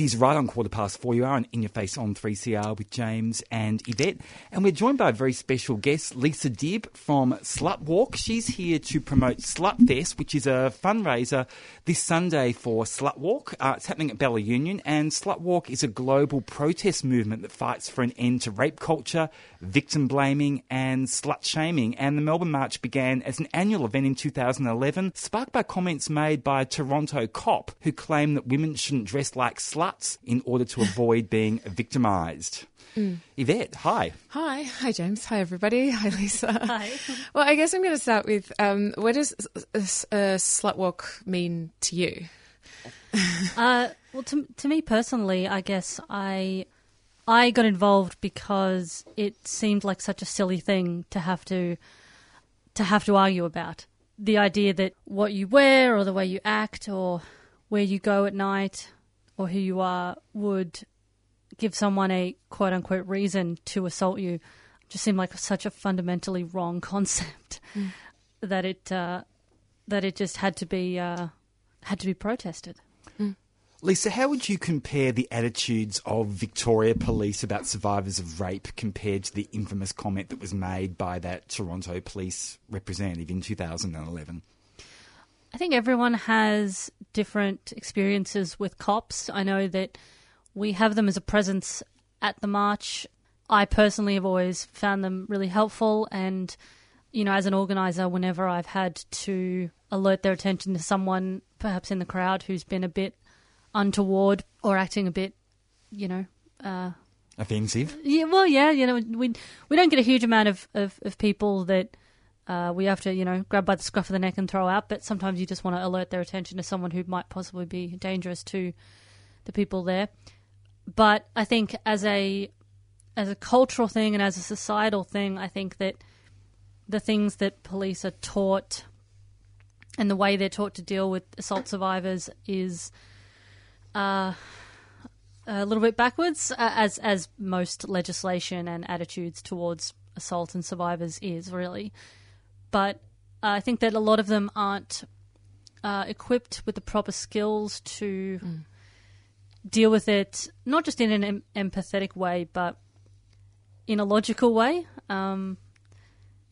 It is right on quarter past four. You are on In Your Face on 3CR with James and Yvette. And we're joined by a very special guest, Lisa Dib from Slut Walk. She's here to promote Slut Fest, which is a fundraiser this Sunday for Slut Walk. Uh, it's happening at Bella Union. And Slut Walk is a global protest movement that fights for an end to rape culture, victim blaming, and slut shaming. And the Melbourne March began as an annual event in 2011, sparked by comments made by a Toronto cop who claimed that women shouldn't dress like sluts in order to avoid being victimised. Yvette, hi. Hi, hi James. Hi everybody. Hi Lisa. Hi. Well, I guess I'm going to start with um, what does a, a slut walk mean to you? Uh, well, to to me personally, I guess I I got involved because it seemed like such a silly thing to have to to have to argue about. The idea that what you wear or the way you act or where you go at night or who you are would give someone a quote unquote reason to assault you just seemed like such a fundamentally wrong concept that it uh, that it just had to be uh, had to be protested. Lisa, how would you compare the attitudes of Victoria Police about survivors of rape compared to the infamous comment that was made by that Toronto Police representative in 2011? I think everyone has different experiences with cops. I know that we have them as a presence at the march. I personally have always found them really helpful, and you know, as an organizer, whenever I've had to alert their attention to someone, perhaps in the crowd, who's been a bit untoward or acting a bit, you know, uh, Offensive? yeah, well, yeah, you know, we we don't get a huge amount of of, of people that uh, we have to, you know, grab by the scruff of the neck and throw out. But sometimes you just want to alert their attention to someone who might possibly be dangerous to the people there. But I think as a as a cultural thing and as a societal thing, I think that the things that police are taught and the way they're taught to deal with assault survivors is uh, a little bit backwards, uh, as as most legislation and attitudes towards assault and survivors is really. But I think that a lot of them aren't uh, equipped with the proper skills to deal with it, not just in an em- empathetic way, but in a logical way. Um,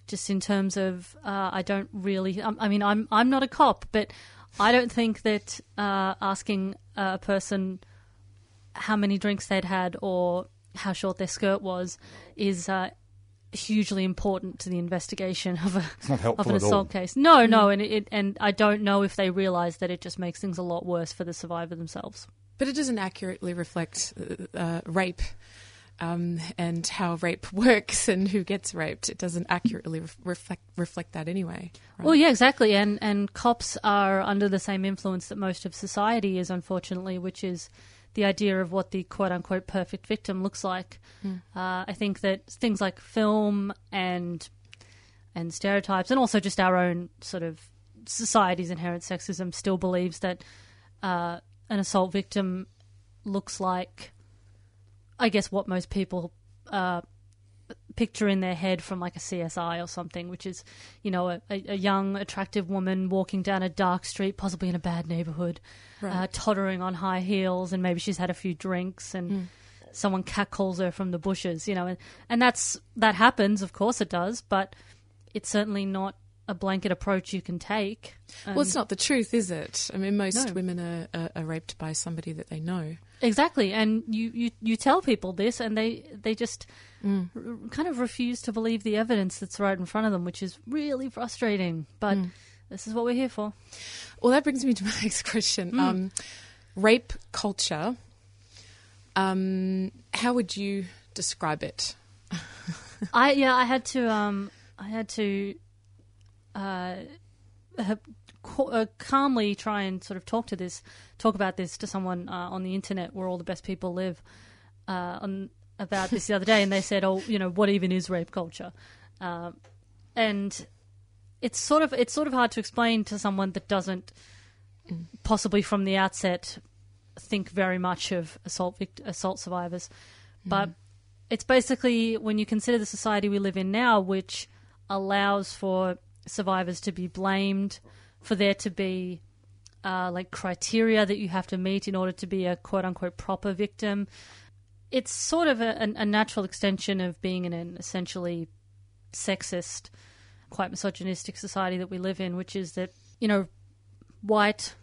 just in terms of, uh, I don't really. I, I mean, I'm I'm not a cop, but I don't think that uh, asking a person how many drinks they'd had or how short their skirt was is uh, hugely important to the investigation of a of an at all. assault case. No, no, and it, and I don't know if they realise that it just makes things a lot worse for the survivor themselves. But it doesn't accurately reflect uh, uh, rape um, and how rape works and who gets raped. It doesn't accurately ref- reflect reflect that anyway. right? Well, yeah, exactly, and and cops are under the same influence that most of society is, unfortunately, which is the idea of what the quote unquote perfect victim looks like. Uh, I think that things like film and and stereotypes, and also just our own sort of society's inherent sexism, still believes that uh, an assault victim looks like, I guess, what most people uh, picture in their head from like a CSI or something, which is, you know, a, a young, attractive woman walking down a dark street, possibly in a bad neighborhood, uh, tottering on high heels, and maybe she's had a few drinks, and Hmm. someone catcalls her from the bushes, you know, and, and that's that happens, of course it does, but it's certainly not a blanket approach you can take. well, it's not the truth, is it? I mean, most No. women are, are, are raped by somebody that they know. Exactly, and you, you, you tell people this, and they they just Mm. r- kind of refuse to believe the evidence that's right in front of them, which is really frustrating. But Mm. this is what we're here for. Well, that brings me to my next question. Um, rape culture. Um, how would you describe it? I yeah, I had to um, I had to uh, uh, uh, calmly try and sort of talk to this, talk about this to someone uh, on the internet where all the best people live, uh, on about this the other day, and they said, "Oh, you know, what even is rape culture?" Um, and it's sort of it's sort of hard to explain to someone that doesn't possibly from the outset think very much of assault vict- assault survivors, but it's basically when you consider the society we live in now, which allows for survivors to be blamed, for there to be uh, like criteria that you have to meet in order to be a quote unquote proper victim. It's sort of a, a natural extension of being in an essentially sexist, quite misogynistic society that we live in, which is that, you know, white,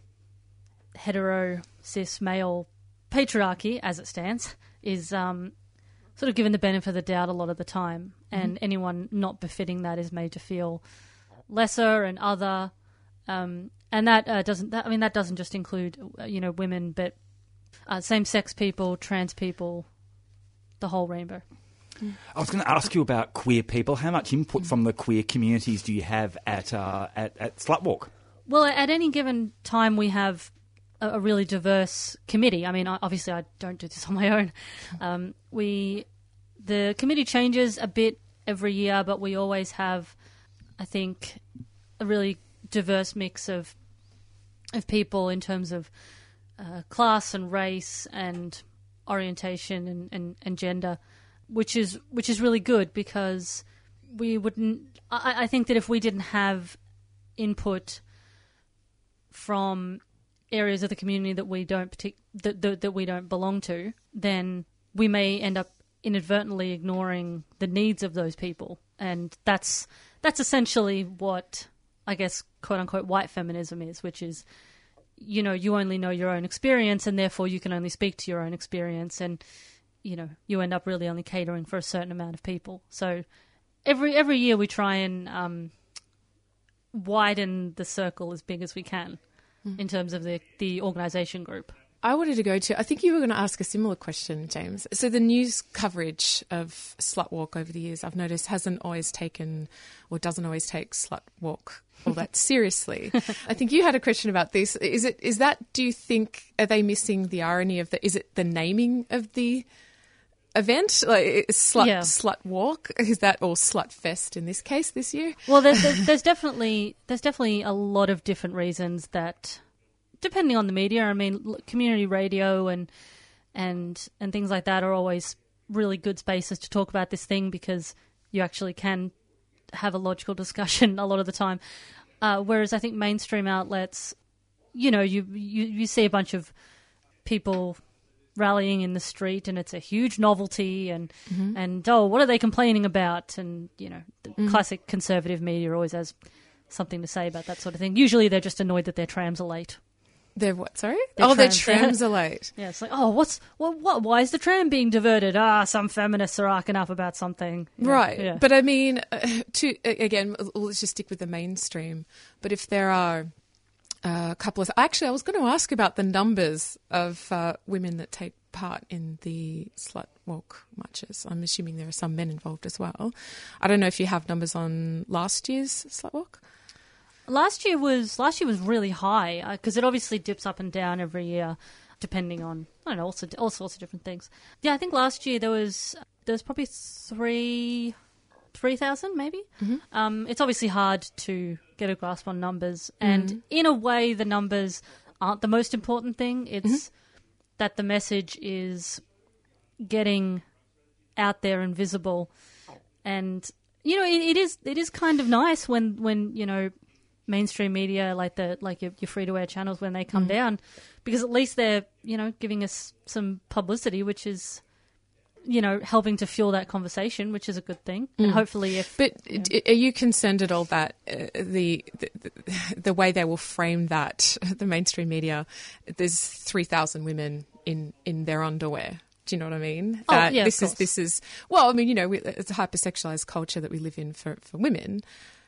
hetero, cis, male patriarchy, as it stands, is um, sort of given the benefit of the doubt a lot of the time. And anyone not befitting that is made to feel lesser and other. Um, and that uh, doesn't, that, I mean, that doesn't just include, uh, you know, women, but uh, same sex people, trans people, the whole rainbow. I was going to ask you about queer people. How much input from the queer communities do you have at uh, at, at Slutwalk? Well, at any given time, we have a, a really diverse committee. I mean, obviously, I don't do this on my own. Um, we the committee changes a bit every year, but we always have, I think, a really diverse mix of of people in terms of uh, class and race and orientation and, and, and gender, which is which is really good because we wouldn't. I, I think that if we didn't have input from areas of the community that we don't partic- that, that that we don't belong to, then we may end up inadvertently ignoring the needs of those people, and that's that's essentially what I guess quote unquote white feminism is, which is you know you only know your own experience, and therefore you can only speak to your own experience, and you know you end up really only catering for a certain amount of people. So every every year we try and um, widen the circle as big as we can in terms of the the organisation group. I wanted to go to. I think you were going to ask a similar question, James. So the news coverage of Slut Walk over the years, I've noticed, hasn't always taken or doesn't always take Slut Walk all that seriously. I think you had a question about this. Is it is that? Do you think are they missing the irony of the? Is it the naming of the event, like Slut Yeah. Slut Walk? Is that or Slut Fest in this case this year? Well, there's, there's, there's definitely there's definitely a lot of different reasons that, depending on the media, I mean, community radio and and and things like that are always really good spaces to talk about this thing because you actually can have a logical discussion a lot of the time. Uh, whereas I think mainstream outlets, you know, you, you you see a bunch of people rallying in the street and it's a huge novelty and and oh what are they complaining about? And you know the classic conservative media always has something to say about that sort of thing. Usually they're just annoyed that their trams are late They're what? Sorry. Oh, their trans- trams are late. yeah it's like oh what's what, what why is the tram being diverted ah some feminists are arcing up about something Yeah, Right. yeah. But I mean, uh, to again, let's just stick with the mainstream. But if there are uh, a couple of, actually, I was going to ask about the numbers of uh, women that take part in the slut walk marches. I'm assuming there are some men involved as well. I don't know if you have numbers on last year's slut walk. Last year was last year was really high uh, because it obviously dips up and down every year, depending on I don't know also all sorts of different things. Yeah, I think last year there was there was probably three three thousand maybe. Mm-hmm. Um, it's obviously hard to get a grasp on numbers, mm-hmm. and in a way, the numbers aren't the most important thing. It's mm-hmm. that the message is getting out there and visible, and you know it, it is it is kind of nice when when you know mainstream media like the like your, your free to air channels when they come down because at least they're you know giving us some publicity which is you know helping to fuel that conversation which is a good thing and hopefully if But d are you concerned at all that uh, the, the the way they will frame that the mainstream media? There's three thousand women in in their underwear. Do you know what I mean? Oh, That yeah, this is this is well. I mean, you know, we, it's a hypersexualized culture that we live in for for women.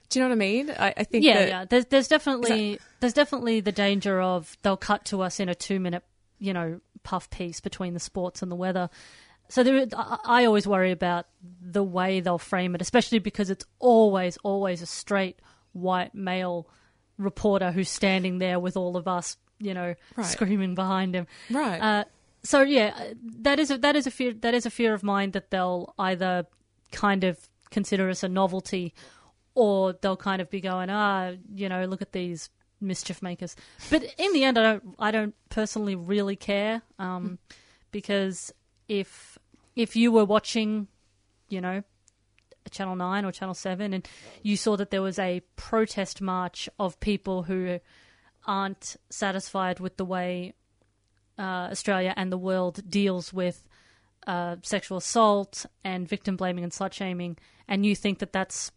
Do you know what I mean? I, I think yeah that, yeah there's there's definitely there's definitely the danger of they'll cut to us in a two minute you know puff piece between the sports and the weather so there, I, I always worry about the way they'll frame it especially because it's always always a straight white male reporter who's standing there with all of us you know Right. screaming behind him right. uh, so yeah, that is a, that is a fear that is a fear of mine that they'll either kind of consider us a novelty, or they'll kind of be going, ah, you know, look at these mischief makers. But in the end, I don't, I don't personally really care, um, because if if you were watching, you know, Channel Nine or Channel Seven, and you saw that there was a protest march of people who aren't satisfied with the way uh, Australia and the world deals with uh, sexual assault and victim blaming and slut shaming, and you think that that's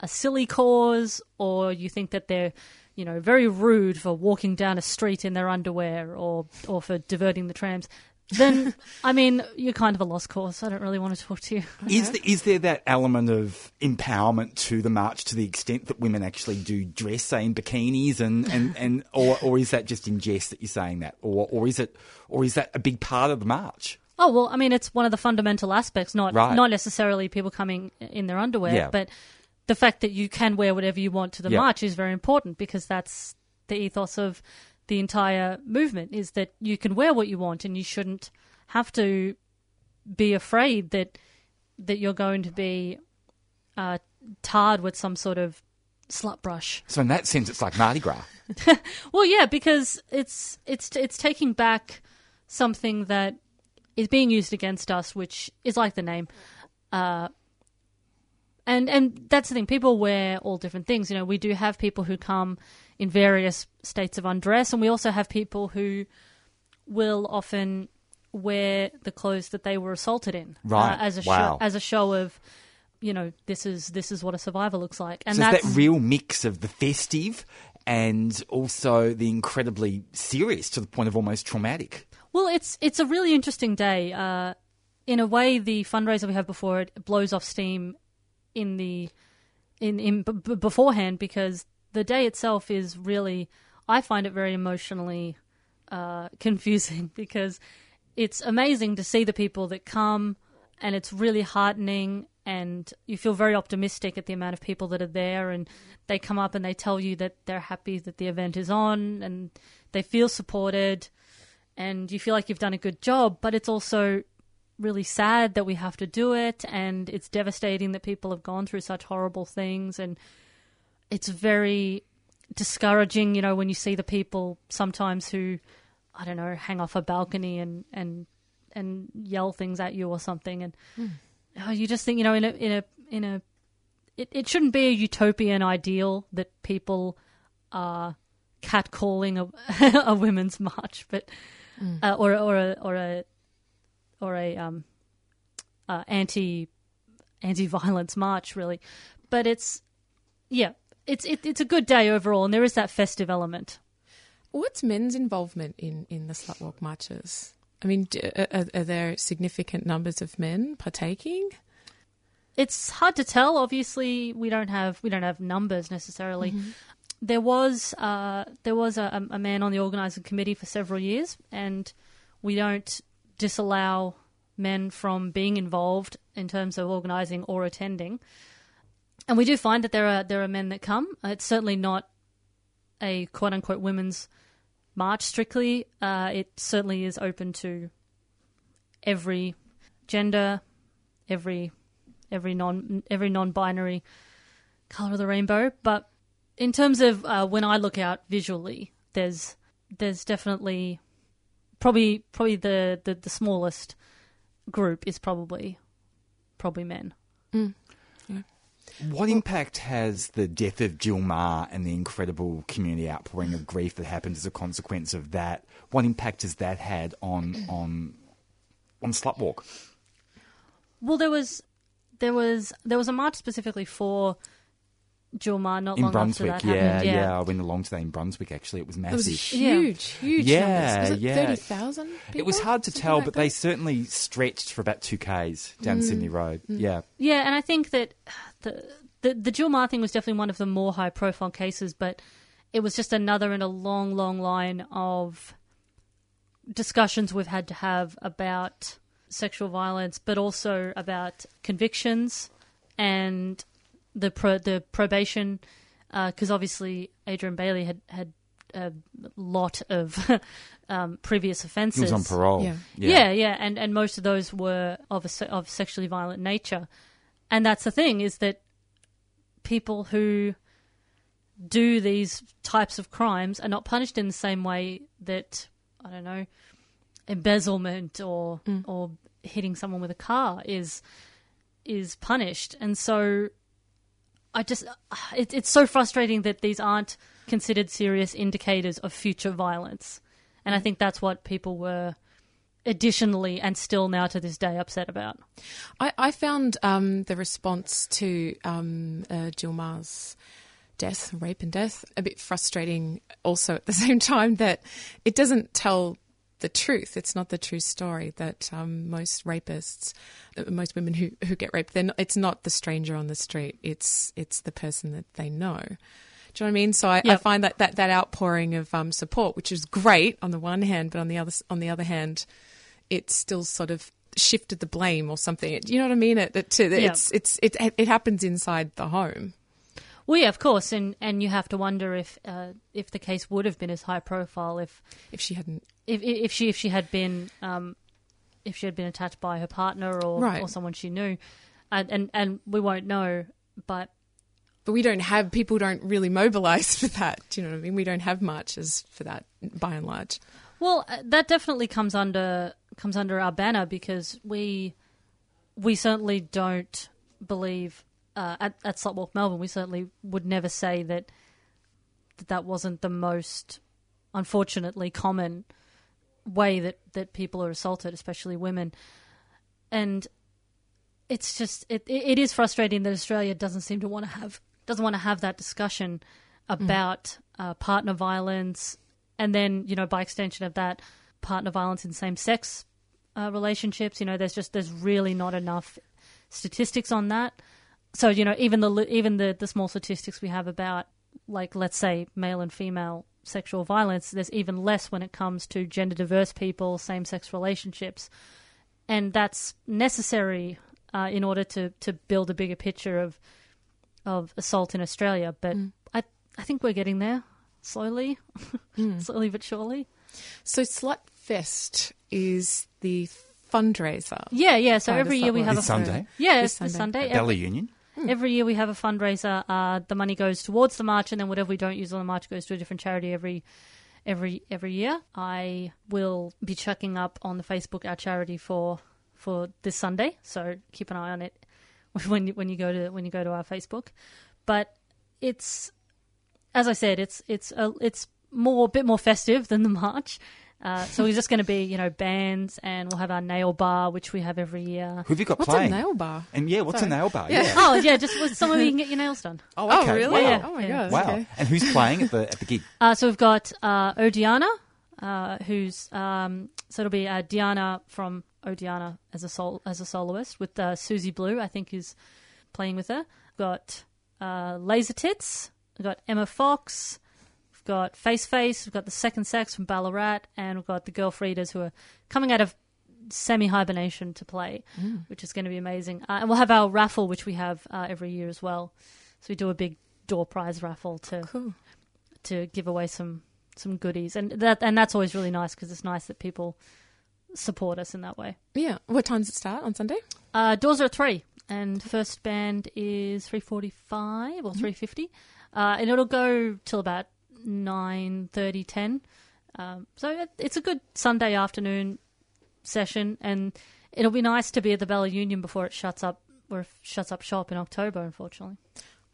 a silly cause, or you think that they're, you know, very rude for walking down a street in their underwear, or or for diverting the trams, then I mean you're kind of a lost cause. I don't really want to talk to you. Is, the, is there that element of empowerment to the march to the extent that women actually do dress, say, in bikinis, and, and, and or, or is that just in jest that you're saying that, or or is it or is that a big part of the march? Oh well, I mean it's one of the fundamental aspects, not Right. not necessarily people coming in their underwear, Yeah. but the fact that you can wear whatever you want to the Yeah. march is very important because that's the ethos of the entire movement is that you can wear what you want and you shouldn't have to be afraid that that you're going to be uh, tarred with some sort of slut brush. So in that sense, it's like Mardi Gras. Well, yeah, because it's it's it's taking back something that is being used against us, which is like the name. Uh, and and that's the thing. People wear all different things. You know, we do have people who come in various states of undress, and we also have people who will often wear the clothes that they were assaulted in, Right. uh, as a Wow. show, as a show of, you know, this is this is what a survivor looks like, and so that's that real mix of the festive and also the incredibly serious to the point of almost traumatic. Well, it's it's a really interesting day. Uh, in a way, the fundraiser we have before it blows off steam in the in in b- beforehand because the day itself is really I find it very emotionally uh, confusing because it's amazing to see the people that come and it's really heartening and you feel very optimistic at the amount of people that are there and they come up and they tell you that they're happy that the event is on and they feel supported and you feel like you've done a good job, but it's also really sad that we have to do it, and it's devastating that people have gone through such horrible things, and it's very discouraging, you know, when you see the people sometimes who, I don't know, hang off a balcony and and and yell things at you or something, and oh, you just think, you know, in a in a in a it, it shouldn't be a utopian ideal that people are catcalling a, a women's march, but uh, or or a or a or a um, uh, anti anti violence march, really. But it's yeah, it's it, it's a good day overall, and there is that festive element. What's men's involvement in, in the slut walk marches? I mean, are, are there significant numbers of men partaking? It's hard to tell. Obviously, we don't have we don't have numbers necessarily. There was uh, there was a, a man on the organising committee for several years, and we don't disallow men from being involved in terms of organising or attending. And we do find that there are there are men that come. It's certainly not a quote unquote women's march strictly. Uh, it certainly is open to every gender, every every non every non-binary color of the rainbow. But in terms of uh, when I look out visually, there's there's definitely probably probably the, the, the smallest group is probably probably men. Mm. What impact has the death of Jill Meagher and the incredible community outpouring of grief that happened as a consequence of that? What impact has that had on on on Slutwalk? Well, there was there was there was a march specifically for Jill Meagher not In long Brunswick, after that yeah, happened. yeah, yeah. I went along to that in Brunswick. Actually, it was It massive. was Yeah. huge, huge Yeah, numbers. Was it yeah. 30,000 it was hard to Something tell, like but they certainly stretched for about two k's down mm. Sydney Road. Mm. Yeah, Yeah, and I think that the the, the Jill Meagher thing was definitely one of the more high profile cases, but it was just another in a long, long line of discussions we've had to have about sexual violence, but also about convictions and the pro, the probation, because obviously Adrian Bayley had had a lot of um, previous he offences. was on parole. Yeah. Yeah, yeah, and and most of those were of a, se- of sexually violent nature, and that's the thing is that people who do these types of crimes are not punished in the same way that I don't know embezzlement or or hitting someone with a car is is punished, and so I just it, it's so frustrating that these aren't considered serious indicators of future violence, and I think that's what people were additionally and still now to this day upset about. I, I found um, the response to um, uh, Jill Meagher's death, rape and death, a bit frustrating also at the same time that it doesn't tell the truth. It's not the true story that um, most rapists, uh, most women who, who get raped, not, it's not the stranger on the street. It's it's the person that they know. Do you know what I mean? So I, I find that, that that outpouring of um, support, which is great on the one hand, but on the other on the other hand, it's still sort of shifted the blame or something. It- You know what I mean? It, it, to, Yeah. it's it's it it happens inside the home. Well, yeah, of course, and and you have to wonder if uh, if the case would have been as high profile if If she hadn't, if if she if she had been um, if she had been attacked by her partner or Right. or someone she knew, and and and we won't know, but but we don't have people don't really mobilize for that. Do you know what I mean? We don't have marches for that by and large. Well, uh, that definitely comes under comes under our banner because we we certainly don't believe uh, at at Slutwalk Melbourne. We certainly would never say that that, that wasn't the most unfortunately common way that that people are assaulted, especially women, and it's just it it, it is frustrating that Australia doesn't seem to want to have doesn't want to have that discussion about uh, partner violence, and then you know by extension of that, partner violence in same sex uh, relationships. You know, there's just there's really not enough statistics on that. So you know, even the even the the small statistics we have about like let's say male and female sexual violence, there's even less when it comes to gender diverse people, same sex relationships, and that's necessary uh, in order to to build a bigger picture of of assault in Australia. But I I think we're getting there slowly, slowly but surely. So Slutfest is the fundraiser. Yeah, yeah. So every year we have This a Sunday? yeah, This it's this Sunday. Sunday. At Bella Union. Every year we have a fundraiser. Uh, the money goes towards the march, and then whatever we don't use on the march goes to a different charity every every every year. I will be chucking up on the Facebook our charity for for this Sunday, so keep an eye on it when you, when you go to when you go to our Facebook. But it's as I said, it's it's a, it's more a bit more festive than the march. Uh, so we're just going to be, you know, bands, and we'll have our nail bar, which we have every year. Who have you got What's playing? a nail bar? And yeah, what's Sorry. a nail bar? Yeah. Yeah. Oh yeah, just with somewhere you can get your nails done. Oh, okay. really? Yeah. Oh my Yeah. god. Wow. Okay. And who's playing at the at the gig? Uh, so we've got uh, Odiana, uh, who's um, so it'll be uh, Diana from Odiana as a sol- as a soloist with uh, Susie Blue, I think, is playing with her. We've got uh, Laser Tits. We've got Emma Fox. We've got Face Face. We've got the Second Sex from Ballarat, and we've got the girl Girlfrieders who are coming out of semi hibernation to play, which is going to be amazing. Uh, and we'll have our raffle, which we have uh, every year as well. So we do a big door prize raffle to Cool. to give away some some goodies, and that and that's always really nice because it's nice that people support us in that way. Yeah. What time does it start on Sunday? Uh, doors are at three, and first band is three forty five or three fifty, uh, and it'll go till about nine thirty ten. Um, so it's a good Sunday afternoon session, and it'll be nice to be at the Bella Union before it shuts up or shuts up shop in October. Unfortunately,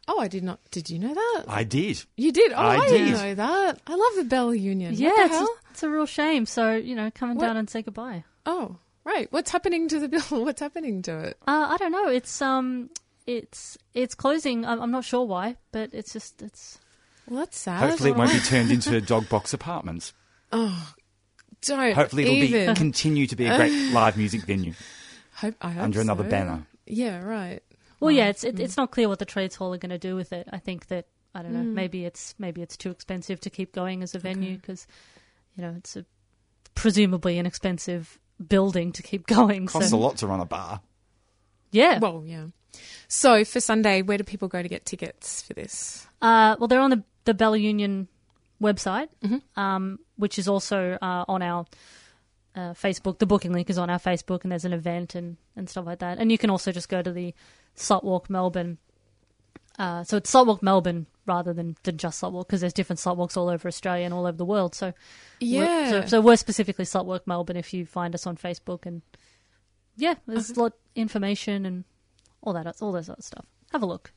Oh, I did not. Did you know that? I did. You did. Oh, I I, didn't know that. I love the Bella Union. yeah, What the it's a, it's a real shame. So you know, come What- down and say goodbye. Oh, right. What's happening to the bill? What's happening to it? Uh, I don't know. It's um, it's it's closing. I'm, I'm not sure why, but it's just it's. Well, that's sad. Hopefully, it won't be turned into dog box apartments. Oh, don't Hopefully, it'll even. be continue to be a great live music venue Hope, I hope under another so. banner. Yeah, right. Well, yeah, it's it, it's not clear what the trades hall are going to do with it. I think that I don't know. Maybe it's maybe it's too expensive to keep going as a venue because you know it's a presumably an expensive building to keep going. Costs so a lot to run a bar. yeah. Well, yeah. So for Sunday, where do people go to get tickets for this? Uh, well, they're on the the Bella Union website, um, which is also uh, on our uh, Facebook. The booking link is on our Facebook, and there's an event and, and stuff like that. And you can also just go to the Slutwalk Melbourne Uh, so it's Slutwalk Melbourne rather than, than just Slutwalk because there's different Slutwalks all over Australia and all over the world. So we're- Yeah. so, so we're specifically Slutwalk Melbourne. If you find us on Facebook and yeah, there's a lot of information and all that all that sort of stuff. Have a look.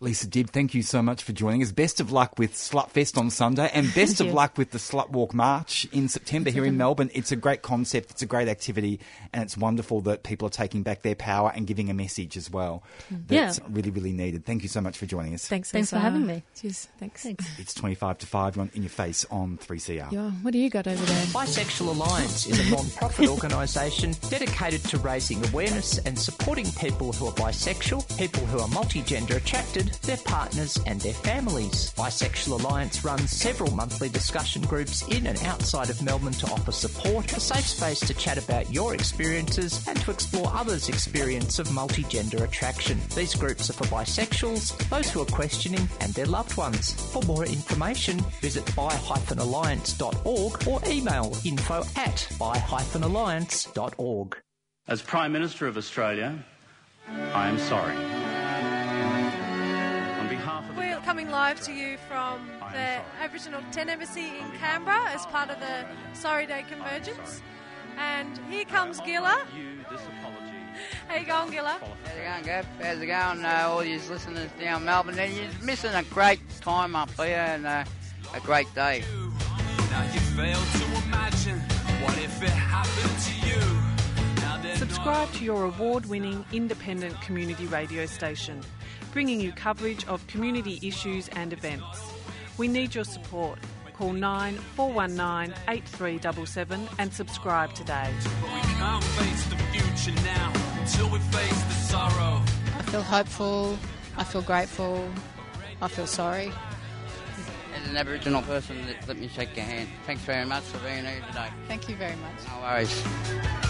Lisa Dib, thank you so much for joining us. Best of luck with Slutfest on Sunday and best of luck with the Slut Walk March in September here in Melbourne. It's a great concept, it's a great activity, and it's wonderful that people are taking back their power and giving a message as well. Mm. That's Yeah. really, really needed. Thank you so much for joining us. Thanks, Thanks for Lisa. having me. Cheers. Thanks. Thanks. It's 25 to 5 on, in your face on 3CR. Yeah, what do you got over there? Bisexual Alliance is a non-profit organisation dedicated to raising awareness and supporting people who are bisexual, people who are multigender attracted, their partners and their families. Bisexual Alliance runs several monthly discussion groups in and outside of Melbourne to offer support, a safe space to chat about your experiences and to explore others' experience of multigender attraction. These groups are for bisexuals, those who are questioning and their loved ones. For more information, visit bi-alliance.org or email info at bi-alliance.org. As Prime Minister of Australia, I am sorry. Coming live to you from the. Aboriginal Tent Embassy in Canberra as part of the Sorry Day Convergence. And here comes Gilla. you this apology. How you going, Gilla? How's it going, Gav? How's it going, uh, all you listeners down Melbourne? And You're missing a great time up here and uh, a great day. Now you fail to imagine what if it happened to you. Now they're Subscribe to your award winning independent community radio station, bringing you coverage of community issues and events. We need your support. Call 9419 8377 and subscribe today. We can't face the future now until we face the sorrow. I feel hopeful. I feel grateful. I feel sorry. As an Aboriginal person, let, let me shake your hand. Thanks very much for being here today. Thank you very much. No worries.